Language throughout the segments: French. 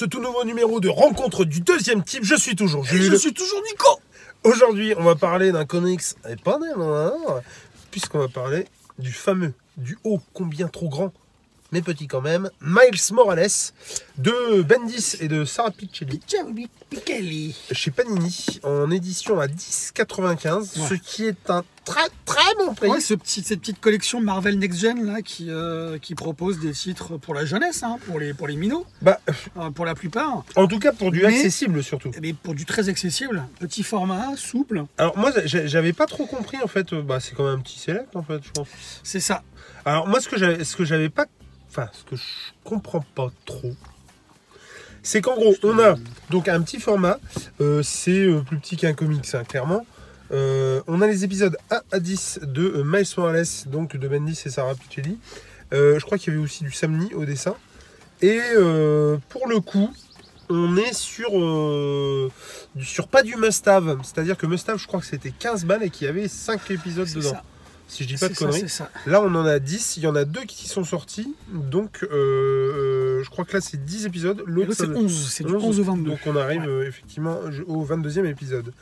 ce tout nouveau numéro de rencontre du deuxième type. Je suis toujours Et Jules. je suis toujours Nico Aujourd'hui, on va parler d'un comics et pas des moindres, puisqu'on va parler du fameux, du haut, combien trop grand, mais petit quand même, Miles Morales de Bendis et de Sarah Pichelli. chez Panini en édition à 10,95, Ouais. ce qui est un très très bon prix. Ouais, ce petit, cette petite collection Marvel Next Gen là, qui, euh, qui propose des titres pour la jeunesse, hein, pour, les, pour les minots, Bah, euh, pour la plupart, en tout cas pour du Mais- accessible surtout. mais pour du très accessible, petit format, souple, Alors moi, j'a- j'avais pas trop compris en fait. euh, Bah, c'est quand même un petit select en fait, je pense. c'est ça. Alors moi ce que j'avais ce que j'avais pas enfin ce que je comprends pas trop. C'est qu'en gros on a donc un petit format euh, c'est euh, plus petit qu'un comics hein, clairement. Euh, on a les épisodes 1 à 10 de Miles Morales donc de Bendis et Sarah Pichelli Euh, je crois qu'il y avait aussi du Samni au dessin. Et pour le coup on est sur, du- sur pas du must-have, c'est-à-dire que must-have, je crois que c'était 15 balles et qu'il y avait 5 épisodes dedans. ça. Si je dis pas de ça, conneries. Là, on en a 10. Il y en a deux qui sont sortis. Donc, euh, euh, je crois que là, c'est 10 épisodes. L'autre, c'est ça- 11, c'est du 11. 11 au 22. Donc, on arrive Ouais. euh, effectivement au 22e épisode.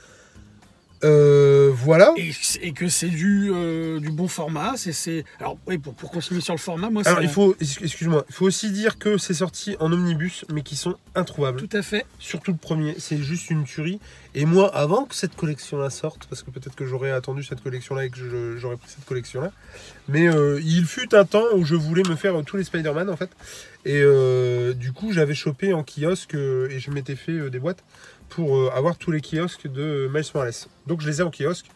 Euh, voilà. Et, et que c'est du, euh, du bon format. c'est c'est Alors, oui, pour, pour continuer sur le format, moi, Alors, il faut, excuse-moi, il faut aussi dire que c'est sorti en omnibus, mais qui sont introuvables. tout à fait. Surtout le premier, c'est juste une tuerie. Et moi, avant que cette collection-là sorte, parce que peut-être que j'aurais attendu cette collection-là et que j'aurais pris cette collection-là, mais euh, il fut un temps où je voulais me faire tous les Spider-Man en fait. Et du coup, j'avais chopé en kiosque et je m'étais fait des boîtes pour euh, avoir tous les kiosques de Miles Morales. Donc je les ai en kiosque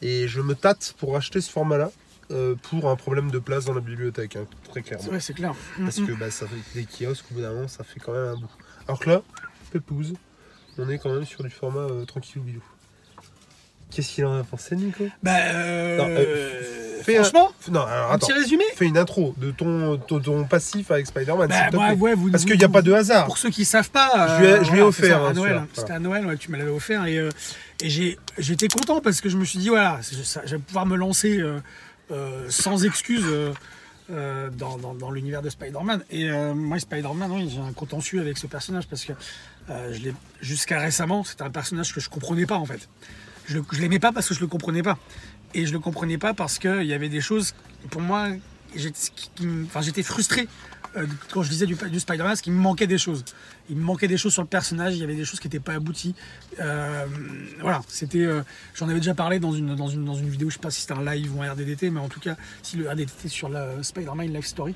et je me tâte pour acheter ce format-là euh, pour un problème de place dans la bibliothèque, hein, très clairement. Ouais, c'est clair. Parce que bah, ça fait des kiosques, au bout d'un moment, ça fait quand même un bout. Alors que là, Pépouze, on est quand même sur du format euh, tranquillou bilou. Qu'est-ce qu'il en a pensé, Nico? Bah, euh, Non, euh, fais un- franchement, Non, alors un petit résumé fais une intro de ton, ton, ton passif avec Spider-Man, Bah, s'il te ouais, plaît. ouais, vous- Parce qu'il n'y a pas de hasard. Pour ceux qui savent pas, Je lui ai- euh, je lui ai voilà, offert, hein. C'était à Noël, ouais, tu me l'avais offert et, et j'ai, j'étais content parce que je me suis dit voilà, ça- je vais pouvoir me lancer sans excuse euh, dans, dans- dans l'univers de Spider-Man. Et euh, moi, Spider-Man, oui, j'ai un contentieux avec ce personnage parce que euh, je l'ai jusqu'à récemment, c'était un personnage que je comprenais pas en fait. Je, je l'aimais pas parce que je le comprenais pas. Et je le comprenais pas parce qu'il y avait des choses, pour moi, j'étais, frustré euh, quand je disais du, Spider-Man, parce qu'il me manquait des choses. Il me manquait des choses sur le personnage, il y avait des choses qui n'étaient pas abouties. Euh, voilà, c'était. euh, J'en avais déjà parlé dans une, vidéo, je sais pas si c'était un live ou un RDDT, mais en tout cas, si le RDDT sur la Spider-Man Life Story.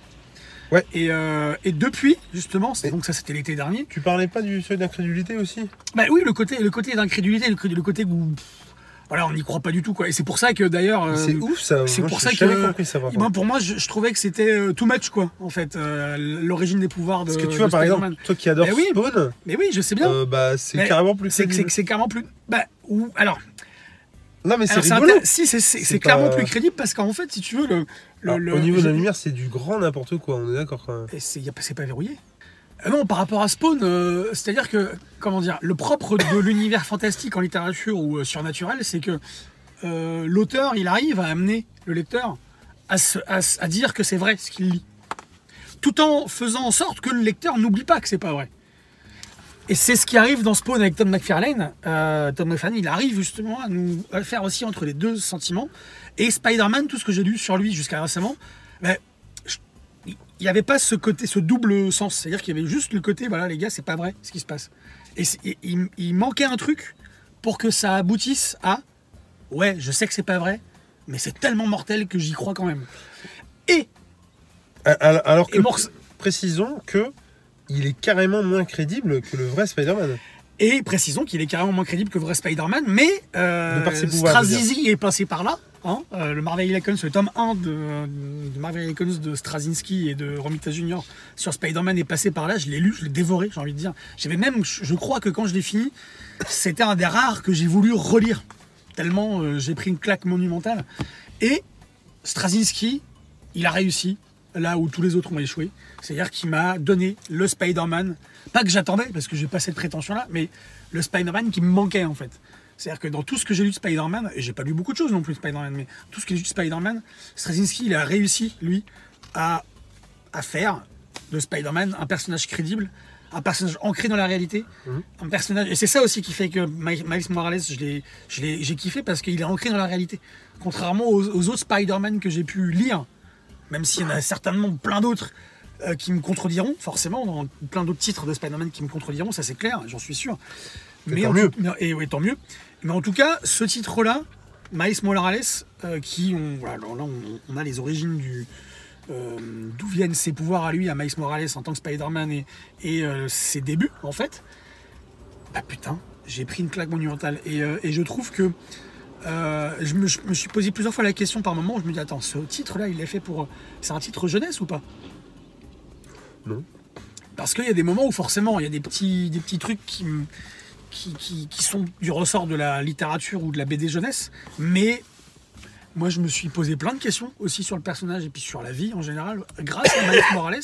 Ouais. Et, euh, et depuis, justement, donc ça c'était l'été dernier, Tu parlais pas du seuil d'incrédulité aussi? Bah oui, le côté, le côté d'incrédulité, le, côté- le côté où. voilà, on n'y croit pas du tout, quoi. Et c'est pour ça que d'ailleurs. euh, C'est ouf ça. c'est Moi, pour ça j'avais que- compris ça moi, contre. pour moi, je, je trouvais que c'était euh, too much, quoi, en fait, euh, l'origine des pouvoirs de. Parce que tu vois, par Spider-Man. exemple, toi qui adores Mais oui. Spawn, Mais oui, je sais bien. euh, bah, c'est carrément plus c'est carrément plus. Bah, ou alors. Non, mais c'est rigolo. Si, c'est- pas- clairement plus crédible parce qu'en fait, si tu veux, le. le- Alors, le- au niveau de la lumière, c'est du grand n'importe quoi, on est d'accord quand même. Et c'est pas- c'est pas verrouillé. Euh, non, par rapport à Spawn, euh, c'est-à-dire que, comment dire, le propre de l'univers fantastique en littérature ou euh, surnaturel, c'est que euh, l'auteur, il arrive à amener le lecteur à, se- à se- à dire que c'est vrai ce qu'il lit. Tout en faisant en sorte que le lecteur n'oublie pas que c'est pas vrai. Et c'est ce qui arrive dans Spawn avec Tom McFarlane. Euh, Tom McFarlane, il arrive justement à nous faire aussi entre les deux sentiments. Et Spider-Man, tout ce que j'ai lu sur lui jusqu'à récemment, ben, je- il n'y avait pas ce côté, ce double sens. C'est-à-dire qu'il y avait juste le côté, voilà les gars, c'est pas vrai ce qui se passe. Et il, il manquait un truc pour que ça aboutisse à, ouais, je sais que c'est pas vrai, mais c'est tellement mortel que j'y crois quand même. Et, Alors alors que, et Morse- précisons que il est carrément moins crédible que le vrai Spider-Man. Et précisons qu'il est carrément moins crédible que le vrai Spider-Man, mais euh, Straczynski est passé par là. hein. Euh, le Marvel Icons, le tome 1 de, de Marvel Icons de Straczynski et de Romita Jr. sur Spider-Man est passé par là. Je l'ai lu, je l'ai dévoré, j'ai envie de dire. J'avais même, je je crois que quand je l'ai fini, c'était un des rares que j'ai voulu relire. Tellement euh, j'ai pris une claque monumentale. Et Straczynski, il a réussi là où tous les autres ont échoué. C'est-à-dire qu'il m'a donné le Spider-Man, pas que j'attendais, parce que j'ai pas cette prétention-là, mais le Spider-Man qui me manquait en fait. C'est-à-dire que dans tout ce que j'ai lu de Spider-Man, et j'ai pas lu beaucoup de choses non plus de Spider-Man, mais tout ce que j'ai lu de Spider-Man, Straczynski, il a réussi, lui, à, à faire de Spider-Man un personnage crédible un personnage ancré dans la réalité, Mhm. un personnage. Et c'est ça aussi qui fait que Mi- Miles Morales, je je j'ai kiffé parce qu'il est ancré dans la réalité. Contrairement aux, aux autres Spider-Man que j'ai pu lire, même s'il y en a certainement plein d'autres euh, qui me contrediront, forcément, dans plein d'autres titres de Spider-Man qui me contrediront, ça c'est clair, j'en suis sûr. Et tant en mieux. tout- mais- et oui, tant mieux. Mais en tout cas, ce titre-là, Miles Morales, euh, qui, on, voilà, alors là, on, on a les origines du, euh, d'où viennent ses pouvoirs à lui, à Miles Morales en tant que Spider-Man et, et ses débuts en fait. Bah putain, j'ai pris une claque monumentale et, et je trouve que euh, je, me, je me suis posé plusieurs fois la question par moment. Je me dis attends, ce titre-là, il est fait pour, c'est un titre jeunesse ou pas? Non. Parce qu'il y a des moments où forcément il y a des petits, des petits trucs qui, qui, qui- qui sont du ressort de la littérature ou de la BD jeunesse, mais moi je me suis posé plein de questions aussi sur le personnage et puis sur la vie en général, grâce à Miles Morales,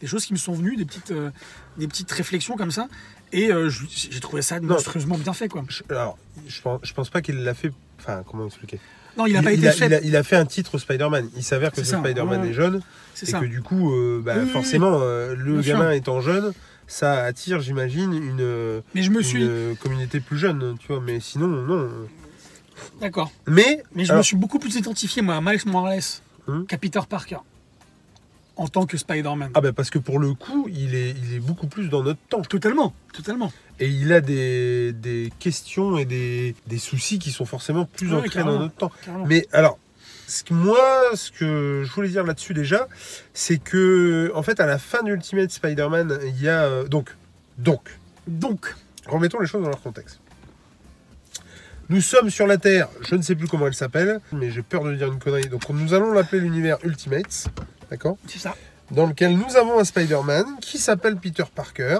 des choses qui me sont venues, des petites, euh, des petites réflexions comme ça, et euh, j'ai trouvé ça monstrueusement bien fait quoi. Je- alors, je pense, je pense pas qu'il l'a fait. Enfin, comment expliquer? Non, il n'a pas été a, fait. il a- il a fait un titre Spider-Man. Il s'avère que ce Spider-Man ouais. est jeune C'est et ça. que du coup, euh, bah, Oui, forcément, euh, le Bien sûr. gamin étant jeune, ça attire, j'imagine, une, Mais je me une, suis, euh, communauté plus jeune, tu vois. Mais sinon, non. d'accord. Mais, Mais je alors, me suis beaucoup plus identifié moi à Miles Morales Hum. qu'à Peter Parker en tant que Spider-Man. ah bah parce que pour le coup, il est, il est beaucoup plus dans notre temps. Totalement, totalement. Et il a des, des questions et des, des soucis qui sont forcément plus Ouais, ancrés dans notre temps. carrément. Mais alors, ce que moi, ce que je voulais dire là-dessus déjà, c'est que, en fait, à la fin d'Ultimate Spider-Man, il y a. euh, donc, donc, Donc, remettons les choses dans leur contexte. Nous sommes sur la Terre, je ne sais plus comment elle s'appelle, mais j'ai peur de dire une connerie. Donc, nous allons l'appeler l'univers Ultimates, d'accord c'est ça. Dans lequel nous avons un Spider-Man qui s'appelle Peter Parker.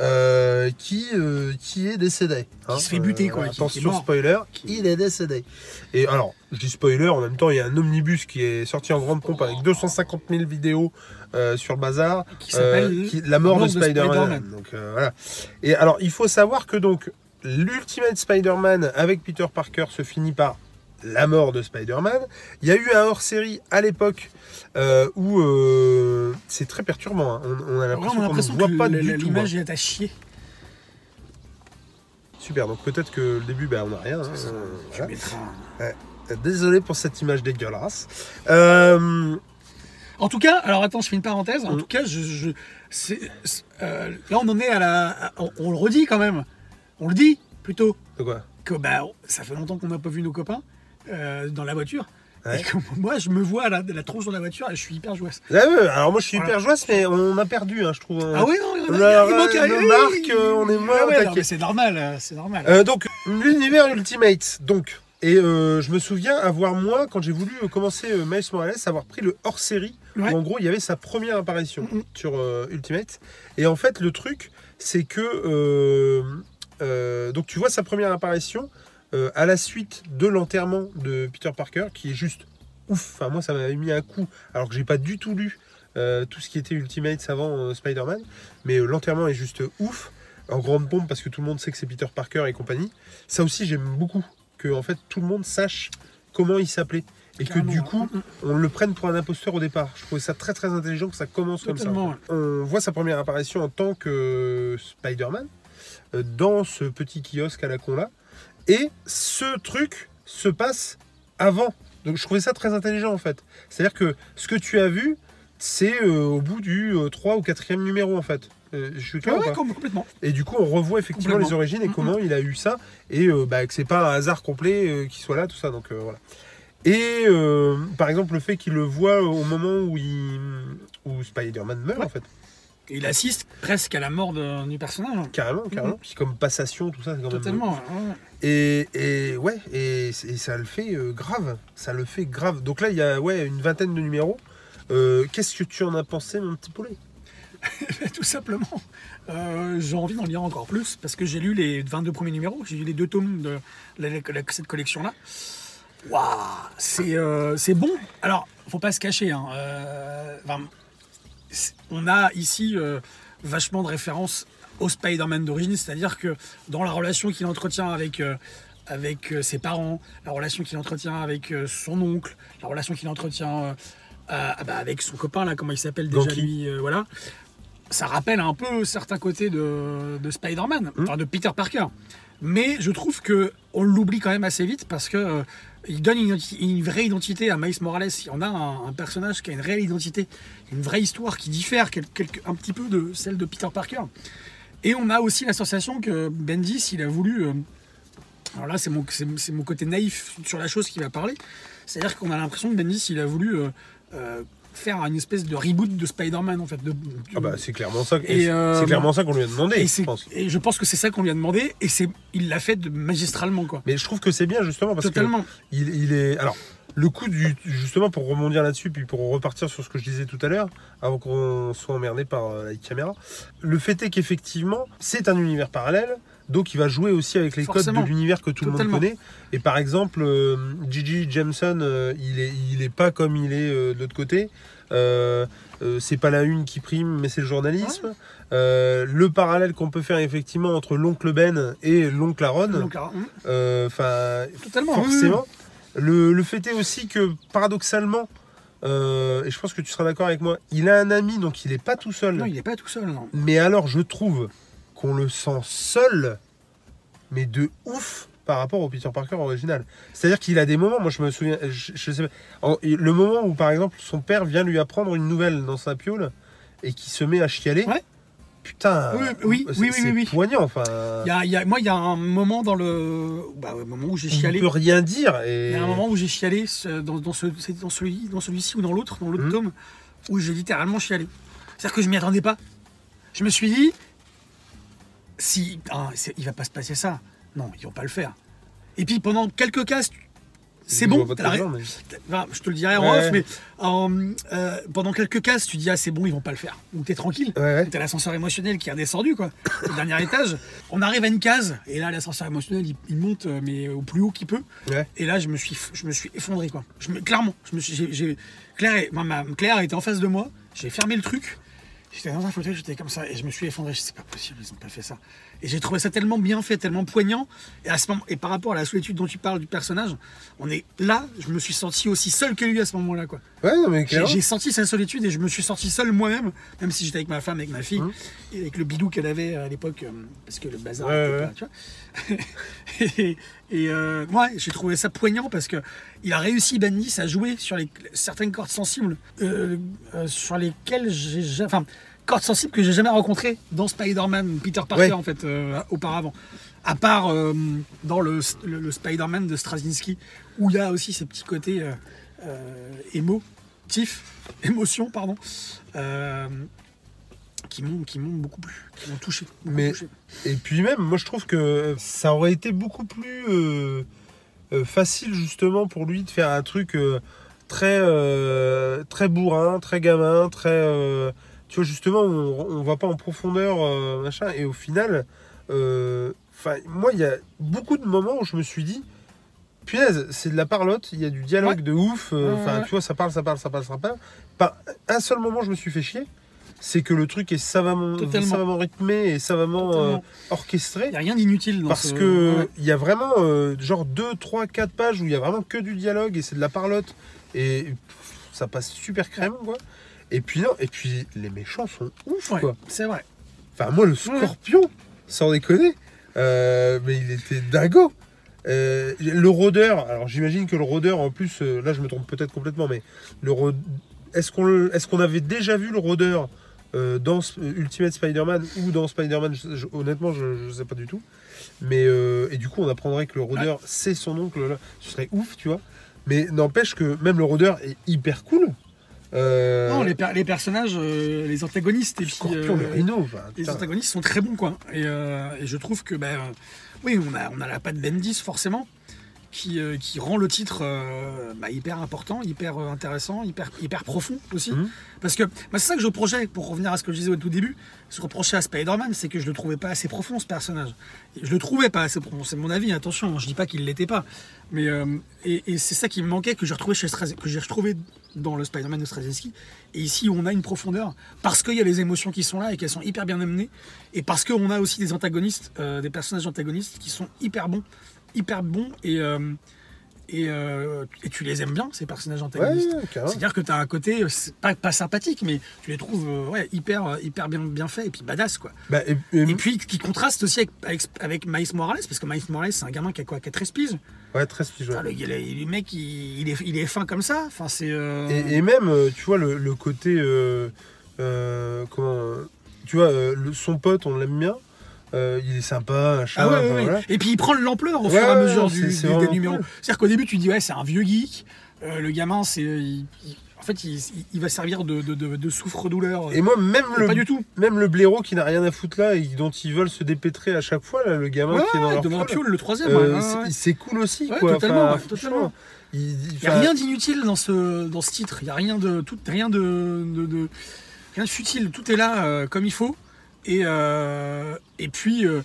euh, qui, euh, qui est décédé. hein. se fait buter, quoi, est Attention, spoiler, il est décédé. Et alors, je dis spoiler, en même temps, il y a un omnibus qui est sorti en grande pompe avec 250 000 vidéos euh, sur le bazar. Qui s'appelle Euh, La mort, de, Spider-Man. Spider-Man. donc euh, voilà. Et alors, il faut savoir que donc l'Ultimate Spider-Man avec Peter Parker se finit par la mort de Spider-Man. Il y a eu un hors-série à l'époque euh, où euh, c'est très perturbant. hein. On, on a l'impression qu'on ne voit pas tout. l'image hein. est à chier. Super. Donc peut-être que le début, ben, on n'a rien. hein. Ça. Voilà. Désolé pour cette image dégueulasse. Euh, En tout cas, alors attends, je fais une parenthèse. En Mm. tout cas, je, je- là, on en est à la. à- on, on le redit quand même. On le dit plutôt de quoi? Que bah, ça fait longtemps qu'on n'a pas vu nos copains euh, dans la voiture. Ouais. Et que moi, je me vois la, la tronche dans la voiture et je suis hyper jouasse. Ah ouais, Alors moi, je suis Voilà. hyper joyeuse, mais on a perdu, hein, je trouve. Ah oui, non, il manque oui, Marc, oui, euh, on est moins Ah ouais, non, mais c'est normal, euh, c'est normal. Euh, donc, l'univers Ultimate, donc. Et euh, je me souviens avoir, moi, quand j'ai voulu euh, commencer euh, Miles Morales, avoir pris le hors-série, Ouais. où en gros, il y avait sa première apparition Mhm. sur euh, Ultimate. Et en fait, le truc, c'est que. euh, euh, donc, tu vois sa première apparition euh, à la suite de l'enterrement de Peter Parker, qui est juste ouf. Enfin, moi, ça m'avait mis un coup, alors que j'ai pas du tout lu euh, tout ce qui était Ultimate avant euh, Spider-Man. Mais l'enterrement est juste ouf en grande pompe parce que tout le monde sait que c'est Peter Parker et compagnie. Ça aussi, j'aime beaucoup que en fait tout le monde sache comment il s'appelait et que du coup Mm, mm. on le prenne pour un imposteur au départ. Je trouvais ça très très intelligent que ça commence comme ça. On voit sa première apparition en tant que Spider-Man dans ce petit kiosque à la con là et ce truc se passe avant. Donc je trouvais ça très intelligent en fait. C'est-à-dire que ce que tu as vu, c'est euh, au bout du 3 ou 4e numéro en fait. Euh, je suis clair ou ouais, com- complètement. et du coup, on revoit effectivement les origines et Mhm. comment il a eu ça. Et euh, bah, que c'est pas un hasard complet euh, qu'il soit là, tout ça. Donc euh, voilà. Et euh, par exemple, le fait qu'il le voit au moment où, il, où Spider-Man meurt, Ouais. en fait. Et il assiste presque à la mort de- du personnage. Carrément, carrément. Puis comme passation, tout ça, c'est quand même. Totalement. ouais. Et, et ouais, et, et ça le fait euh, grave. Ça le fait grave. Donc là, il y a ouais, une vingtaine de numéros. Euh, Qu'est-ce que tu en as pensé, mon petit poulet? Tout simplement. Euh, j'ai envie d'en lire encore plus parce que j'ai lu les 22 premiers numéros. J'ai lu les deux tomes de la- la- cette collection-là. Waouh C'est euh, bon. Alors, faut pas se cacher. hein, euh, enfin, on a ici euh, vachement de références au Spider-Man d'origine, c'est-à-dire que dans la relation qu'il entretient avec, euh, avec euh, ses parents, la relation qu'il entretient avec euh, son oncle, la relation qu'il entretient à- bah, avec son copain, là, comment il s'appelle déjà lui, voilà. ça rappelle un peu certains côtés de, de Spider-Man, Mm. enfin de Peter Parker. Mais je trouve que on l'oublie quand même assez vite parce que il donne une, vraie identité à Miles Morales. On a un, personnage qui a une réelle identité, une vraie histoire qui diffère un petit peu de celle de Peter Parker. Et on a aussi la sensation que Bendis, il a voulu. euh, alors là, c'est mon, c'est, c'est mon côté naïf sur la chose qui va parler. C'est-à-dire qu'on a l'impression que Bendis, il a voulu euh, euh, faire une espèce de reboot de Spider-Man, en fait. De, Ah bah, c'est clairement ça. Et, euh, c'est clairement ça qu'on lui a demandé, et, je pense. et je pense que c'est ça qu'on lui a demandé, et c'est, il l'a fait de- magistralement, quoi. Mais je trouve que c'est bien justement parce Totalement. que il, il est. Alors, le coup du. Justement, pour rebondir là-dessus, puis pour repartir sur ce que je disais tout à l'heure, avant qu'on soit emmerdé par euh, la caméra, le fait est qu'effectivement, c'est un univers parallèle. Donc il va jouer aussi avec les Forcément. codes de l'univers que tout Totalement. le monde connaît. Et par exemple, euh, Gigi Jameson, euh, il, est, il est pas comme il est euh, de l'autre côté. C'est pas la une qui prime, mais c'est le journalisme. Le parallèle qu'on peut faire effectivement entre l'oncle Ben et l'oncle Aaron, hum, enfin, forcément. Le, le fait est aussi que, paradoxalement, euh, et je pense que tu seras d'accord avec moi, il a un ami, donc il n'est pas tout seul. non, il n'est pas tout seul, non. Mais alors, je trouve qu'on le sent seul, mais de ouf par rapport au Peter Parker original. C'est-à-dire qu'il a des moments, moi je me souviens, je, je sais pas, en- le moment où par exemple son père vient lui apprendre une nouvelle dans sa piole et qui se met à chialer. Ouais. Putain, Oui, oui, c'est- oui, oui, oui, poignant. Enfin, y a- y a- moi, il y a un moment dans le. Bah, un moment où j'ai chialé. peut rien dire et Il y a un moment où j'ai chialé dans, dans, ce, dans, celui, dans celui-ci ou dans l'autre, dans l'autre Mhm. tome, où j'ai littéralement chialé. C'est-à-dire que je m'y attendais pas. Je me suis dit, si ah, il va pas se passer ça, non, ils vont pas le faire. Et puis pendant quelques cases, c'est bon, pas mais- Enfin, je te le dirai en Ouais. off, mais euh, euh, pendant quelques cases, tu dis ah c'est bon, ils vont pas le faire. Donc t'es tranquille. Ouais. T'as l'ascenseur émotionnel qui est redescendu quoi, au dernier étage. On arrive à une case et là l'ascenseur émotionnel il, il monte euh, mais au plus haut qu'il peut. Ouais. Et là je me suis, je me suis effondré quoi. Je me, clairement, je me suis, Claire, ma, ma- Claire était en face de moi. J'ai fermé le truc. J'étais dans un fauteuil, j'étais comme ça et je me suis effondré. Je sais pas possible, ils ont pas fait ça. Et j'ai trouvé ça tellement bien fait, tellement poignant. Et à ce moment, et par rapport à la solitude dont tu parles du personnage, on est là. Je me suis senti aussi seul que lui à ce moment-là quoi. Ouais, non, mais J'ai j'ai senti sa solitude et je me suis senti seul moi-même, même si j'étais avec ma femme, avec ma fille, Hum. et avec le bidou qu'elle avait à l'époque, euh, parce que le bazar Ouais, était ouais. pas, tu vois. et et, euh, ouais, j'ai trouvé ça poignant parce que il a réussi Bendis à jouer sur les, certaines cordes sensibles euh, euh, sur lesquelles j'ai enfin cordes sensibles que j'ai jamais rencontrées dans Spider-Man, Peter Parker Ouais. en fait euh, auparavant. À part euh, dans le, le- le Spider-Man de Straczynski, où il y a aussi ces petits côtés euh, émotifs, émotions, pardon, qui m'ont qui m'ont beaucoup plu, qui m'ont touché. beaucoup Mais- touché. Et puis même, moi je trouve que ça aurait été beaucoup plus facile justement pour lui de faire un truc très euh, très bourrin, très gamin, très euh, tu vois justement on, on va pas en profondeur euh, machin et au final, euh, enfin moi il y a beaucoup de moments où je me suis dit punaise c'est de la parlotte, il y a du dialogue Ouais. de ouf, euh, enfin ouais. tu vois ça parle, ça parle, ça parle, ça parle. Pas un seul moment je me suis fait chier. C'est que le truc est savamment, Totalement. savamment rythmé et savamment euh, orchestré Il n'y a rien d'inutile dans parce ce- que ouais. il y a vraiment genre 2, 3, 4 pages où il y a vraiment que du dialogue et c'est de la parlotte et ça passe super crème quoi. Et puis non, et puis les méchants sont ouf Ouais, quoi. c'est vrai. Enfin moi le scorpion, sans déconner, euh, mais il était dingo. Euh, le rôdeur, alors j'imagine que le rôdeur en plus, euh, là je me trompe peut-être complètement, mais le est-ce qu'on le- est-ce qu'on avait déjà vu le rôdeur dans Ultimate Spider-Man ou dans Spider-Man? Honnêtement, je ne sais pas du tout. Mais et du coup, on apprendrait que le rôdeur c'est son oncle. Là. Ce serait ouf, tu vois. Mais n'empêche que même le rôdeur est hyper cool. Euh, Non, les, per- les personnages, euh, les antagonistes et puis Scorpion, euh, enfin, les antagonistes sont très bons quoi. Et, et je trouve que ben euh, oui, on a on a la patte Bendis forcément qui, euh, qui rend le titre euh, bah, hyper important, hyper euh, intéressant, hyper hyper profond aussi. Mhm. Parce que bah, c'est ça que je reprochais pour revenir à ce que je disais au tout début, ce reprochais à Spider-Man, c'est que je le trouvais pas assez profond ce personnage. Je le trouvais pas assez profond, c'est mon avis, attention, je dis pas qu'il l'était pas. Mais euh, et, et c'est ça qui me manquait que j'ai retrouvé chez que j'ai retrouvé dans le Spider-Man de Straczynski. Et ici, on a une profondeur parce qu'il y a les émotions qui sont là et qu'elles sont hyper bien amenées, et parce qu'on a aussi des antagonistes, euh, des personnages antagonistes qui sont hyper bons, hyper bons et euh, et, euh, et tu les aimes bien, ces personnages Ouais, antagonistes. carrément. C'est-à-dire que tu as un côté, pas, pas sympathique, mais tu les trouves euh, ouais, hyper, hyper bien, bien fait et puis badass. Quoi. Bah, et, et- Et puis qui contraste aussi avec, avec, avec Miles Morales, parce que Miles Morales, c'est un gamin qui a quoi qui a 13 piges? ouais, très pigeon. Enfin, le, le- le mec, il, il est, il est fin comme ça. Enfin, c'est. Et, même, tu vois, le, le côté. comment. Tu vois, son pote, on l'aime bien. Euh, il est sympa, machin. Ah ouais, enfin, ouais, ouais. voilà. Et puis il prend de l'ampleur au fur et à mesure du, du- des numéros. cool. C'est-à-dire qu'au début, tu dis, ouais, c'est un vieux geek. Euh, le gamin, c'est. il- il- en fait, il, va servir de, de, de- de souffre-douleur. Et moi, même le, Pas du tout. même le blaireau qui n'a rien à foutre là et dont ils veulent se dépêtrer à chaque fois, là, le gamin qui est dans leur piole, le troisième. euh, c'est- cool aussi, Ouais, quoi. totalement, Enfin, il- n'y a rien d'inutile dans ce, dans ce titre. Il n'y a rien de, tout, rien de, rien de futile. Tout est là comme il faut. Et, euh, et puis, euh,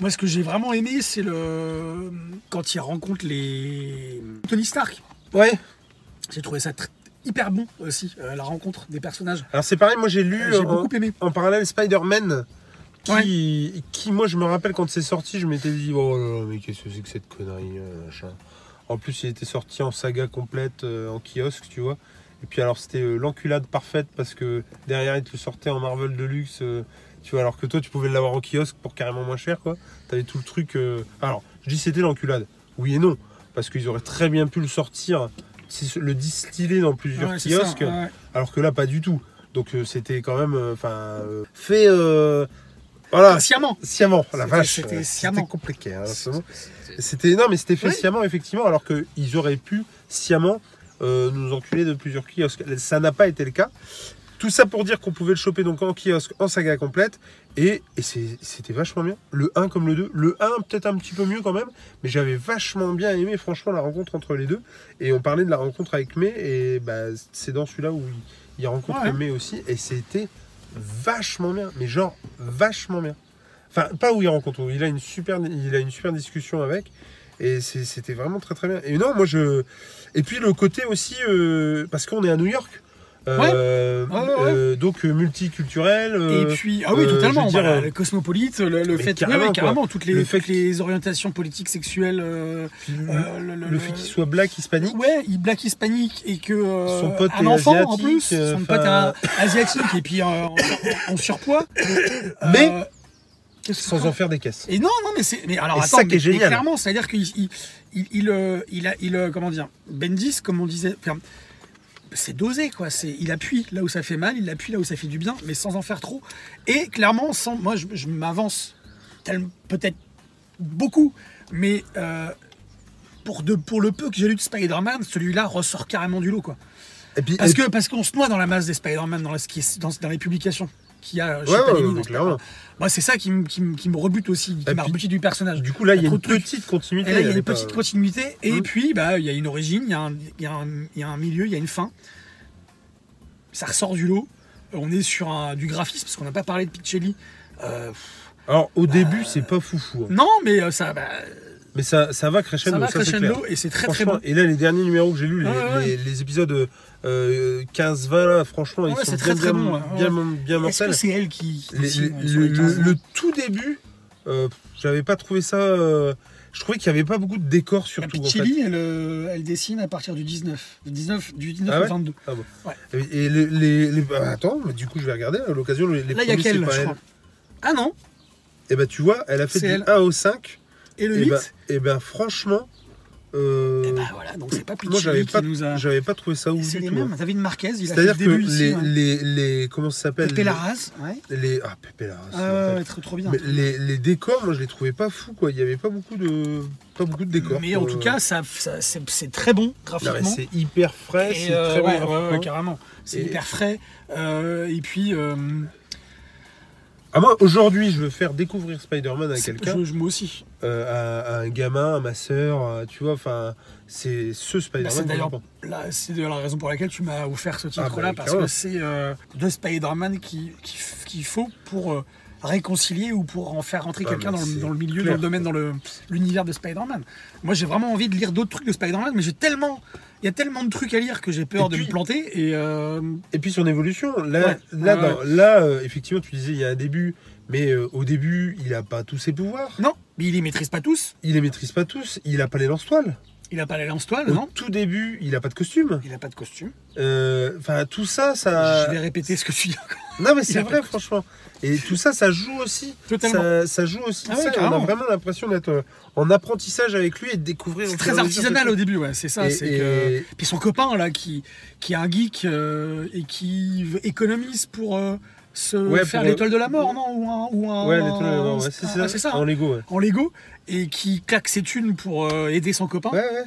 moi, ce que j'ai vraiment aimé, c'est le quand il rencontre les Tony Stark. Ouais. J'ai trouvé ça hyper bon aussi, euh, la rencontre des personnages. Alors c'est pareil, moi j'ai lu J'ai en, beaucoup aimé. en parallèle Spider-Man. Qui, qui, moi, je me rappelle quand c'est sorti, je m'étais dit, oh là là, mais qu'est-ce que c'est que cette connerie, machin. En plus, il était sorti en saga complète, euh, en kiosque, tu vois. Et puis, alors, c'était l'enculade parfaite parce que derrière, il te le sortait en Marvel Deluxe, tu vois. Alors que toi, tu pouvais l'avoir en kiosque pour carrément moins cher, quoi. T'avais tout le truc. euh, Alors, je dis c'était l'enculade. Oui et non. Parce qu'ils auraient très bien pu le sortir, le distiller dans plusieurs Ouais, c'est ça, kiosques. ouais. Alors que là, pas du tout. Donc euh, c'était quand même, euh, enfin, fait, voilà, Sciemment. sciemment. La vache, c'était sciemment. compliqué. hein. C'était non, mais c'était fait sciemment effectivement, alors qu'ils auraient pu sciemment euh, nous enculer de plusieurs kiosques. Ça n'a pas été le cas. Tout ça pour dire qu'on pouvait le choper donc en kiosque, en saga complète, et, c'était vachement bien. Le 1 comme le 2. Le 1 peut-être un petit peu mieux quand même, mais j'avais vachement bien aimé franchement la rencontre entre les deux. Et on parlait de la rencontre avec May, et bah, c'est dans celui-là où il, il rencontre Ouais. May aussi, et c'était vachement bien, mais genre vachement bien. Enfin, pas où il rencontre, où il a une super, il a une super discussion avec, et c'était vraiment très très bien. Et non, moi je. Et puis le côté aussi, euh, parce qu'on est à New York. Euh, Ouais. Ouais, euh, donc euh, multiculturel. euh, Et puis, ah oui, euh, totalement. dire, euh, le cosmopolite, le, fait, carrément, carrément, toutes les, Le fait toutes les orientations politiques, sexuelles. euh, le, euh, fait qu'il soit black hispanique. Ouais, il black hispanique et que euh, Son pote un est enfant en asiatique, plus, euh, son pote est asiatique et puis euh, en, en surpoids. Mais- Euh, Sans en faire des caisses. Et non, non, mais c'est. Mais alors Et attends, ça qui est mais- mais génial. clairement, c'est-à-dire qu'il il, il, il, euh, il a, il, euh, comment dire, Bendis, comme on disait, c'est dosé quoi. C'est, il appuie là où ça fait mal, il appuie là où ça fait du bien, mais sans en faire trop. Et clairement, sans, moi, je, je m'avance peut-être beaucoup, mais euh, pour de, pour le peu que j'ai lu de Spider-Man, celui-là ressort carrément du lot quoi. Et puis, Parce et- que parce qu'on se noie dans la masse des Spider-Man la- dans les publications qu'il y a chez Ouais, ouais, Panini ouais, dans ce clairement. Moi, c'est ça qui, me- qui, qui rebute aussi, qui m'a rebuté du personnage. du coup là, il y a une petite continuité. Et là, il y a elle est une pas- petite continuité, et Mm. puis bah, il y a une origine, il y, a un- milieu, il y a une fin. Ça ressort du lot. On est sur un- du graphisme, parce qu'on n'a pas parlé de Pichelli. Euh, Alors au début, c'est pas foufou, hein. non, mais euh, ça, bah, mais ça, ça va crescendo. ça va ça, c'est clair. crescendo, et c'est très très bon. Et là, les derniers numéros que j'ai lus, les, Ouais, ouais. les- les épisodes euh, 15-20, là, franchement, ils Ouais, sont c'est bien, très, très bien, bon, ouais. bien, bien mortels. c'est elle qui. Les- euh, le, 15 tout début, euh, j'avais pas trouvé ça. euh, je trouvais qu'il y avait pas beaucoup de décors La surtout. en fait. Elle, euh, elle dessine à partir du 19. Du 19, du 19 Ah au ouais 22. Ah bon. Ouais. Et, les, les- les- bah, attends, mais du coup, je vais regarder à l'occasion. Les, les Là, il y a quelle, je crois Ah non Et bah, tu vois, elle a fait du elle. 1 au 5. Et le Et 8 ben, et ben, franchement, euh, Et bah voilà, donc c'est pas moi, j'avais pas, nous a. j'avais pas trouvé ça ouf C'est les hein. mêmes. David Marquez, il a fait C'est-à-dire le que début ici. les, ouais. les, les- comment ça s'appelle Pepe Larraz, ouais. les, ah Pepe Larraz, Ah, c'est ouais, mortel. ouais, trop, trop bien. Mais les, les décors, moi je les trouvais pas fous quoi. Il y avait pas beaucoup de pas beaucoup de décors. Mais en tout cas, ça, ça- c'est très bon graphiquement. c'est hyper frais, Et, c'est euh, très bon ouais, ouais, carrément. C'est Et- hyper frais. Euh, et puis, euh, Ah moi aujourd'hui, je veux faire découvrir Spider-Man à quelqu'un, je, je- moi aussi. euh, à, à un gamin, à ma sœur, à- tu vois. Enfin, c'est ce Bah, Spider-Man. là, c'est d'ailleurs la raison pour laquelle tu m'as offert ce titre-là, Ah bah, parce que c'est euh, deux Spider-Man qui- qui- qu'il faut pour euh, réconcilier ou pour en faire rentrer Ah, quelqu'un mais dans, le- c'est dans le milieu, clair, dans le domaine, dans l'univers de Spider-Man. Moi, j'ai vraiment envie de lire d'autres trucs de Spider-Man, mais j'ai tellement, il y a tellement de trucs à lire que j'ai peur Et de puis- me planter. Et euh, Et puis son évolution, là, Ouais. là, Ouais, dans- là euh, effectivement, tu disais il y a un début, mais euh, au début, il a pas tous ses pouvoirs. non, mais il les maîtrise pas tous. Il les maîtrise pas tous. Il a pas les lance-toiles. Il a pas la lance toile, Au non tout début, il a pas de costume. Il a pas de costume. Euh, Enfin, tout ça, ça. Je vais répéter ce que tu dis. Non, mais c'est vrai, franchement. Et tout ça, ça joue aussi. Totalement. Ça, ça joue aussi. Ah ça, ouais, on a vraiment l'impression d'être euh, en apprentissage avec lui et de découvrir. C'est très artisanal au début, ouais, c'est ça. Et- c'est et- que... Puis son copain, là, qui, qui est un geek euh, et qui économise pour euh, se Ouais, faire l'étoile de la mort, non Ou un. Ou un Ouais, trucs, ouais, ouais, c'est Ah, ça. c'est ça. En Lego, ouais. En Lego, et qui claque ses thunes pour euh, aider son copain. Ouais, ouais.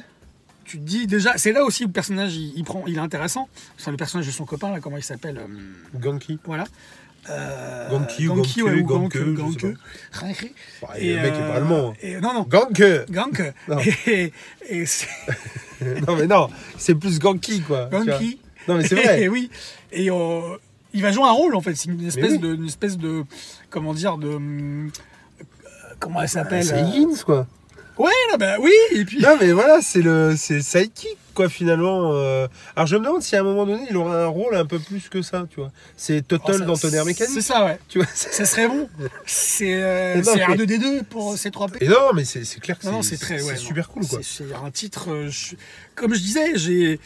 Tu te dis déjà, c'est là aussi où le personnage il, il prend, il est intéressant. C'est le personnage de son copain, là, comment il s'appelle euh, Ganki. Voilà. Euh, Ganki ou Ganki, ouais, Ganke, ou Ganke, Ganke, Ganke. le mec est pas allemand. hein. et- non, non. Ganke Gank. Non. Et, et Non, mais non, c'est plus Ganki, quoi. Ganki. Non, mais c'est Et vrai. oui. Et euh, il va jouer un rôle en fait. C'est une espèce oui. de, une espèce de, comment dire, de, euh, comment elle s'appelle C'est euh, Higgins, quoi. Ouais, non, bah oui. Et puis. Non, mais voilà, c'est le c'est sidekick, quoi, finalement. euh. Alors, je me demande si à un moment donné, il aura un rôle un peu plus que ça, tu vois. C'est Oh, Tuttle ça- dans Tonnerre C'est Mécanique, ça, ouais. tu vois. c'est- Ça serait bon. C'est euh, c'est mais- un 2D2 pour ces 3 P. Et non, mais c'est c'est clair que Non, non, c'est c'est très. c'est ouais, non. super cool, quoi. C'est c'est un titre. je- Comme je disais, j'ai.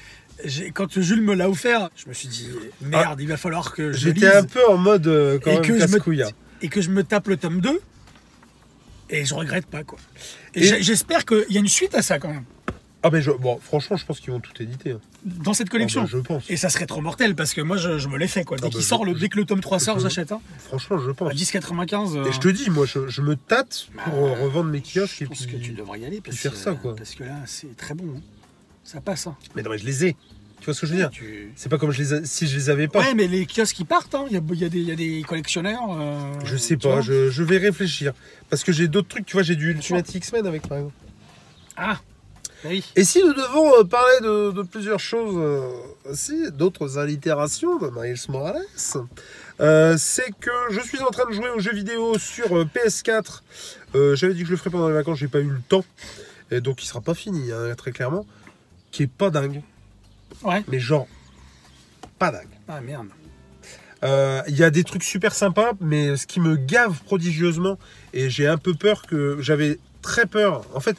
Quand Jules me l'a offert, je me suis dit merde, il va falloir que je. J'étais un peu en mode euh, quand Et même que je me- hein. et que je me tape le tome 2 et je regrette pas quoi. Et, j'espère qu'il y a une suite à ça quand même Ah, mais je- bon, franchement, je pense qu'ils vont tout éditer. hein. dans cette collection. Ah, bah, je pense. Et ça serait trop mortel parce que moi je, je me l'ai fait quoi. Dès Ah, qu'il bah, sort, le, dès que le tome 3 sort, j'achète un. Franchement, je pense. À 10,95. euh, Et je te dis, moi, je, je me tâte pour euh, revendre mes kiosques et je pense puis... que tu devrais y aller parce, faire ça, quoi. parce que là c'est très bon. hein. Ça passe. Hein. Mais non, mais je les ai. Tu vois ce que je veux dire? Tu- C'est pas comme je les a- si je les avais pas. Ouais, mais les kiosques qui partent, hein. il y, a, il y y a des collectionneurs. euh, Je sais tu pas, je, je vais réfléchir. Parce que j'ai d'autres trucs, tu vois, j'ai du. Ultimate X-Men avec par exemple. Ah, bah oui. Et si nous devons euh, parler de, de plusieurs choses euh, aussi, d'autres allitérations de Miles Morales, euh, c'est que je suis en train de jouer aux jeux vidéo sur euh, PS4. Euh, J'avais dit que je le ferais pendant les vacances, j'ai pas eu le temps. Et donc il sera pas fini, hein, très clairement. Qui est pas dingue, Ouais. mais genre, pas dingue. Ah merde. Euh, Il y a des trucs super sympas, mais ce qui me gave prodigieusement, et j'ai un peu peur que j'avais très peur. En fait,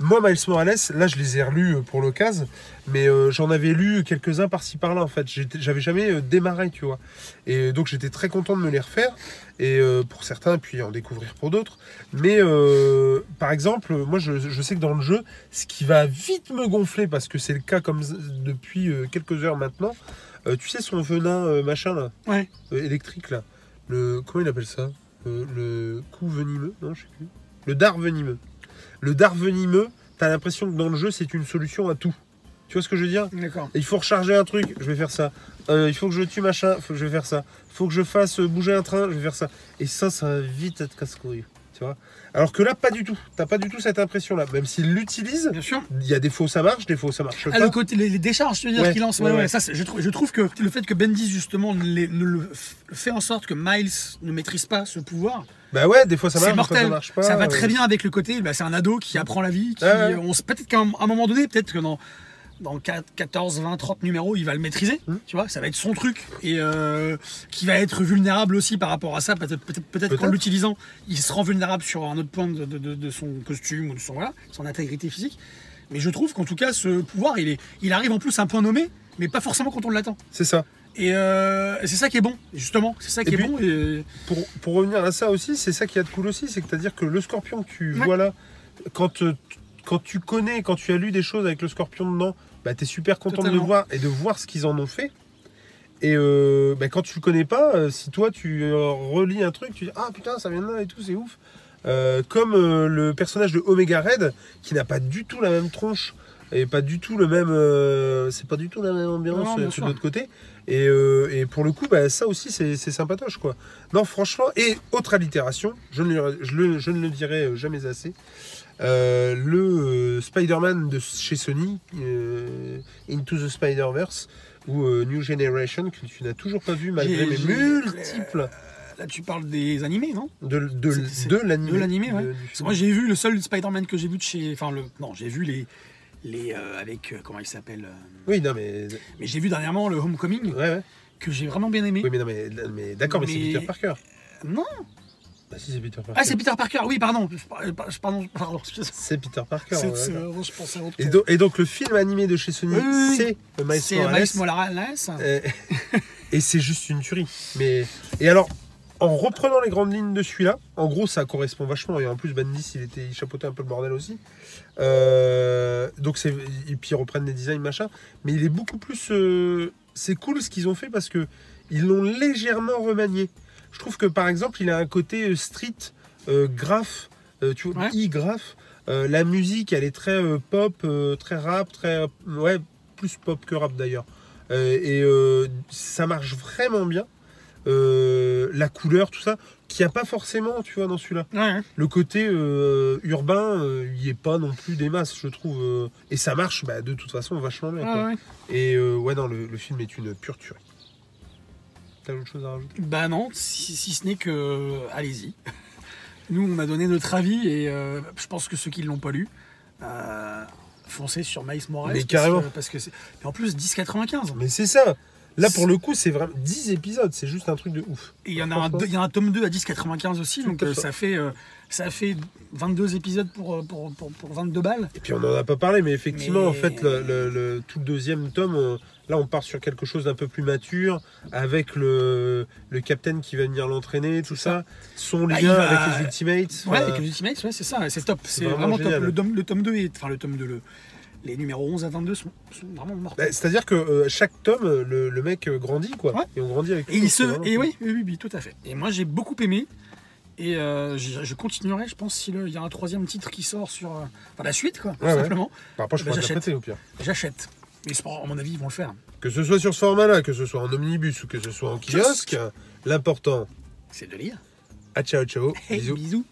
moi, Miles Morales, là, je les ai relus euh, pour l'occasion, mais euh, j'en avais lu quelques-uns par-ci par-là. En fait, j'avais jamais euh, démarré, tu vois. Et donc, j'étais très content de me les refaire, et euh, pour certains, puis en découvrir pour d'autres. Mais par exemple, moi, je, je sais que dans le jeu, ce qui va vite me gonfler, parce que c'est le cas comme depuis quelques heures maintenant. tu sais, son venin machin là, Ouais. électrique là. Le comment il appelle ça Le coup venimeux Non, je sais plus. Le dard venimeux. Le dard venimeux, t'as l'impression que dans le jeu c'est une solution à tout. Tu vois ce que je veux dire? D'accord. Il faut recharger un truc, je vais faire ça. Euh, il faut que je tue machin, faut que je vais faire ça. Il faut que je fasse bouger un train, je vais faire ça. Et ça, ça va vite être casse-couille. Tu vois Alors que là, pas du tout. T'as pas du tout cette impression-là. Même s'il l'utilise, Bien sûr. il y a des où ça marche, des où ça marche Ah, le côté, les, les décharges, tu veux dire, Ouais, qu'il lance. ouais, Ouais. Ça, je, trouve, je trouve que le fait que Bendis, justement, ne, les- ne le f- fait en sorte que Miles ne maîtrise pas ce pouvoir, Bah ouais, des fois ça des fois mortel. ça marche pas. ça va très bien avec le côté, bah, c'est un ado qui apprend la vie. Qui, ouais. on Peut-être qu'à un, un moment donné, peut-être que dans, dans 4, 14, 20, 30 numéros, il va le maîtriser. Hmm. Tu vois, ça va être son truc. Et euh, qui va être vulnérable aussi par rapport à ça. Peut-être peut peut qu'en l'utilisant, il se rend vulnérable sur un autre point de, de- de- de son costume ou de son, voilà, son intégrité physique. Mais je trouve qu'en tout cas, ce pouvoir, il, est, il arrive en plus à un point nommé, mais pas forcément quand on l'attend. C'est ça. Et euh, c'est ça qui est bon, justement. C'est ça qui Et est puis- bon. Et... Pour, pour revenir à ça aussi, c'est ça qui a de cool aussi, c'est-à-dire que le scorpion que tu Ouais. vois là, quand, euh, quand tu connais, quand tu as lu des choses avec le scorpion dedans, bah, tu es super content de le voir et de voir ce qu'ils en ont fait. Et euh, bah, quand tu le connais pas, euh, si toi tu euh, relis un truc, tu dis Ah putain, ça vient de là et tout, c'est ouf. Euh, comme euh, le personnage de Omega Red, qui n'a pas du tout la même tronche et pas du tout le même. c'est pas du tout la même ambiance Non, de l'autre côté. Et, et pour le coup, bah, ça aussi, c'est sympatoche, quoi. Non, franchement, et autre allitération, je ne, je le- je ne le dirai jamais assez. Euh, le euh, Spider-Man de chez Sony, euh, Into the Spider-Verse, ou New Generation, que tu n'as toujours pas vu malgré mes multiples Là, tu parles des animés, non? De, de, c'est- c'est- de l'anime. de l'animé, ouais. moi, j'ai vu le seul Spider-Man que j'ai vu de chez. Enfin, le. Non, j'ai vu les. les euh, avec. euh, comment il s'appelle euh, Oui, non, mais. Mais j'ai vu dernièrement le Homecoming, Ouais, ouais. que j'ai vraiment bien aimé. Oui, mais non, mais, mais d'accord, mais, c'est Mais- Peter Parker. Non Bah si, c'est Peter Parker. Ah, c'est Peter Parker, oui, pardon. Pardon, pardon. C'est Peter Parker. C'est- ouais, c'est- d'accord. je pensais à autre Et, chose. do- et donc le film animé de chez Sony, Oui, oui, oui. c'est euh, Miles C'est Morales. Miles Morales. Euh, et c'est juste une tuerie. Mais et alors, en reprenant les grandes lignes de celui-là, en gros, ça correspond vachement. Et en plus, Bendis, il était, il chapeautait un peu le bordel aussi. Euh, donc c'est et puis ils reprennent des designs machin. Mais il est beaucoup plus. euh, c'est cool ce qu'ils ont fait parce que ils l'ont légèrement remanié. Je trouve que par exemple, il a un côté euh, street, euh, graph, euh, tu vois, Ouais. e-graph. Euh, la musique, elle est très pop, très rap, très ouais, plus pop que rap d'ailleurs. Et ça marche vraiment bien. La couleur, tout ça, qu'il n'y a pas forcément, tu vois, dans celui-là. Ouais, ouais. Le côté urbain, il n'y est pas non plus des masses, je trouve. et ça marche, bah, de toute façon, vachement bien. Ouais. Et ouais, non, le, le film est une pure tuerie. T'as autre chose à rajouter? Bah non, si, si ce n'est que. Allez-y. Nous, on a donné notre avis et euh, je pense que ceux qui ne l'ont pas lu, euh, foncez sur Miles Morales. Mais parce carrément. que- Parce que c'est. Mais en plus, 10,95. Mais c'est ça Là, pour le coup, c'est vraiment 10 épisodes, c'est juste un truc de ouf. Et il y en a un, il y a un tome 2 à 10,95 aussi, donc à euh, fait. ça fait, euh, ça fait 22 épisodes pour, euh, pour, pour, pour 22 balles. Et puis on n'en a pas parlé, mais effectivement, Mais- en fait, le, le- le- tout le deuxième tome, on- là, on part sur quelque chose d'un peu plus mature, avec le, le capitaine qui va venir l'entraîner, tout ça, son Bah, lien va- avec les Ultimates. Ouais, avec les Ultimates, ouais, c'est ça, c'est top. C'est vraiment vraiment, top. Le tome, le tome 2 est. Enfin, le tome 2, le, les numéros 11 à 22 sont, sont vraiment mortels. bah, C'est-à-dire que euh, chaque tome, le, le mec euh, grandit, quoi. Ouais. Et on grandit avec Et lui, il c'est se. Et oui, oui, oui, oui, tout à fait. Et moi, j'ai beaucoup aimé. Et euh, je, je continuerai, je pense, s'il y a un troisième titre qui sort sur. euh, Enfin, la suite, quoi, tout Ouais, ouais. simplement. Bah, après, je Bah, j'achète. au pire. J'achète. Mais à mon avis, ils vont le faire. Que ce soit sur ce format-là, que ce soit en omnibus ou que ce soit en kiosque, l'important. C'est de lire. À ciao, ciao. Hey, Bisous. bisous.